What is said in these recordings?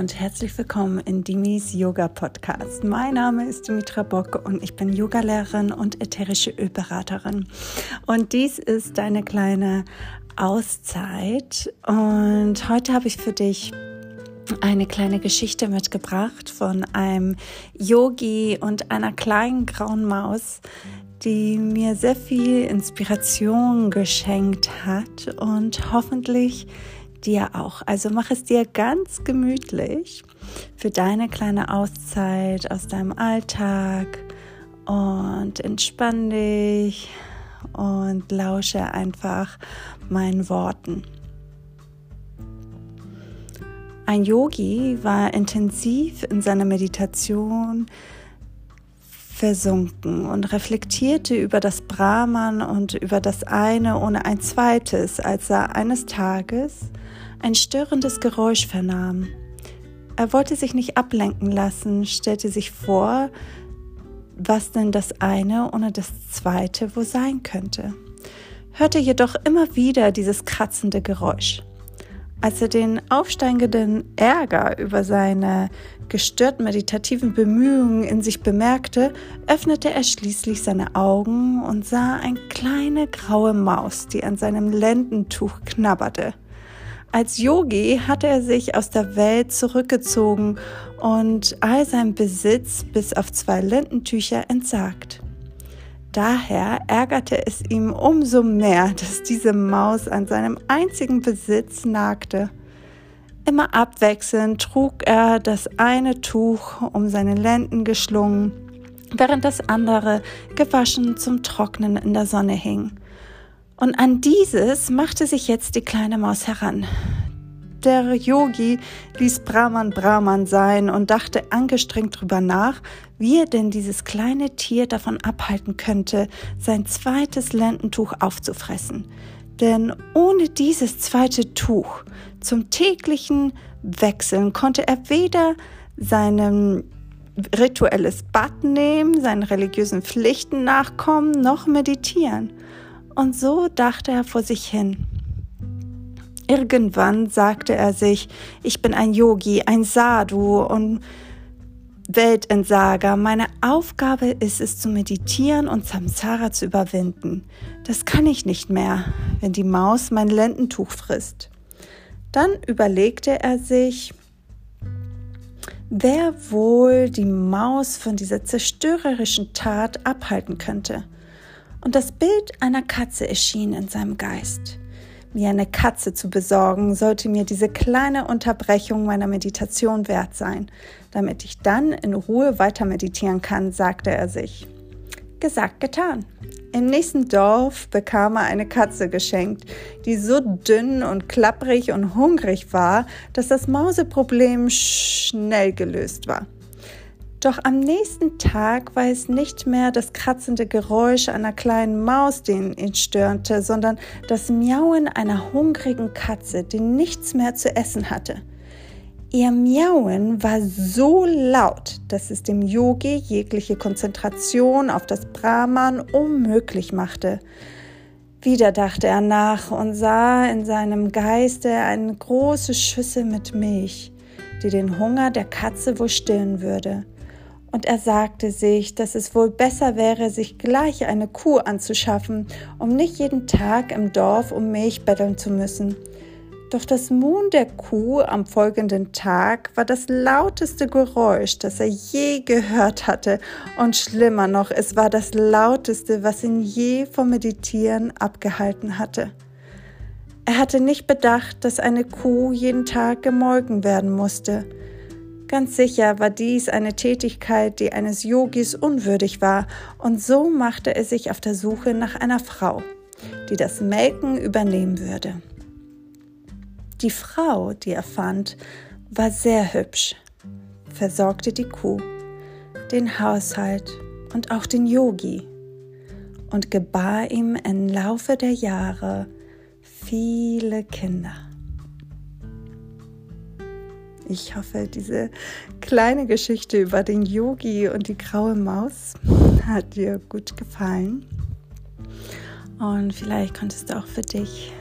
und herzlich willkommen in Dimis Yoga Podcast. Mein Name ist Dimitra Bock und ich bin Yogalehrerin und ätherische Ölberaterin. Und dies ist deine kleine Auszeit. Und heute habe ich für dich eine kleine Geschichte mitgebracht von einem Yogi und einer kleinen grauen Maus, die mir sehr viel Inspiration geschenkt hat und hoffentlich dir auch. Also mach es dir ganz gemütlich für deine kleine Auszeit aus deinem Alltag und entspann dich und lausche einfach meinen Worten. Ein Yogi war intensiv in seiner Meditation versunken und reflektierte über das Brahman und über das eine ohne ein zweites, als er eines Tages ein störendes Geräusch vernahm. Er wollte sich nicht ablenken lassen, stellte sich vor, was denn das eine ohne das zweite wohl sein könnte, hörte jedoch immer wieder dieses kratzende Geräusch. Als er den aufsteigenden Ärger über seine gestört meditativen Bemühungen in sich bemerkte, öffnete er schließlich seine Augen und sah eine kleine graue Maus, die an seinem Lendentuch knabberte. Als Yogi hatte er sich aus der Welt zurückgezogen und all sein Besitz bis auf zwei Lendentücher entsagt. Daher ärgerte es ihm umso mehr, dass diese Maus an seinem einzigen Besitz nagte. Immer abwechselnd trug er das eine Tuch um seine Lenden geschlungen, während das andere gewaschen zum Trocknen in der Sonne hing. Und an dieses machte sich jetzt die kleine Maus heran. Der Yogi ließ Brahman Brahman sein und dachte angestrengt drüber nach, wie er denn dieses kleine Tier davon abhalten könnte, sein zweites Lendentuch aufzufressen. Denn ohne dieses zweite Tuch zum täglichen Wechseln konnte er weder seinem rituelles Bad nehmen, seinen religiösen Pflichten nachkommen, noch meditieren. Und so dachte er vor sich hin. Irgendwann sagte er sich, ich bin ein Yogi, ein Sadhu und Weltentsager. Meine Aufgabe ist es zu meditieren und Samsara zu überwinden. Das kann ich nicht mehr, wenn die Maus mein Lendentuch frisst. Dann überlegte er sich, wer wohl die Maus von dieser zerstörerischen Tat abhalten könnte. Und das Bild einer Katze erschien in seinem Geist mir eine Katze zu besorgen, sollte mir diese kleine Unterbrechung meiner Meditation wert sein, damit ich dann in Ruhe weiter meditieren kann, sagte er sich. Gesagt, getan. Im nächsten Dorf bekam er eine Katze geschenkt, die so dünn und klapprig und hungrig war, dass das Mauseproblem schnell gelöst war. Doch am nächsten Tag war es nicht mehr das kratzende Geräusch einer kleinen Maus, den ihn störte, sondern das Miauen einer hungrigen Katze, die nichts mehr zu essen hatte. Ihr Miauen war so laut, dass es dem Yogi jegliche Konzentration auf das Brahman unmöglich machte. Wieder dachte er nach und sah in seinem Geiste eine große Schüssel mit Milch, die den Hunger der Katze wohl stillen würde und er sagte sich, dass es wohl besser wäre, sich gleich eine Kuh anzuschaffen, um nicht jeden Tag im Dorf um Milch betteln zu müssen. Doch das Muhen der Kuh am folgenden Tag war das lauteste Geräusch, das er je gehört hatte, und schlimmer noch, es war das lauteste, was ihn je vom Meditieren abgehalten hatte. Er hatte nicht bedacht, dass eine Kuh jeden Tag gemolken werden musste. Ganz sicher war dies eine Tätigkeit, die eines Yogis unwürdig war, und so machte er sich auf der Suche nach einer Frau, die das Melken übernehmen würde. Die Frau, die er fand, war sehr hübsch, versorgte die Kuh, den Haushalt und auch den Yogi und gebar ihm im Laufe der Jahre viele Kinder. Ich hoffe, diese kleine Geschichte über den Yogi und die graue Maus hat dir gut gefallen. Und vielleicht konntest du auch für dich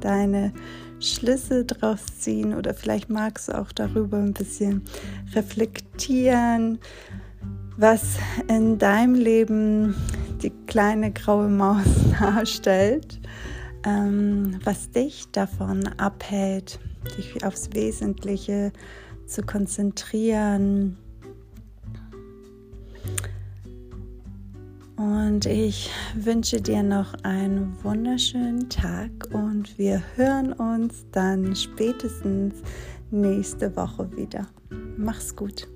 deine Schlüsse draus ziehen oder vielleicht magst du auch darüber ein bisschen reflektieren, was in deinem Leben die kleine graue Maus darstellt, ähm, was dich davon abhält, dich aufs Wesentliche zu konzentrieren. Und ich wünsche dir noch einen wunderschönen Tag und wir hören uns dann spätestens nächste Woche wieder. Mach's gut.